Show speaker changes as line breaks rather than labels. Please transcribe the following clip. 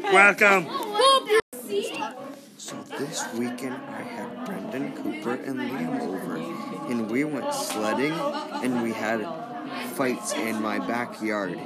Welcome.
So this weekend I had Brendan, Cooper, and Liam over, and we went sledding, and we had fights in my backyard.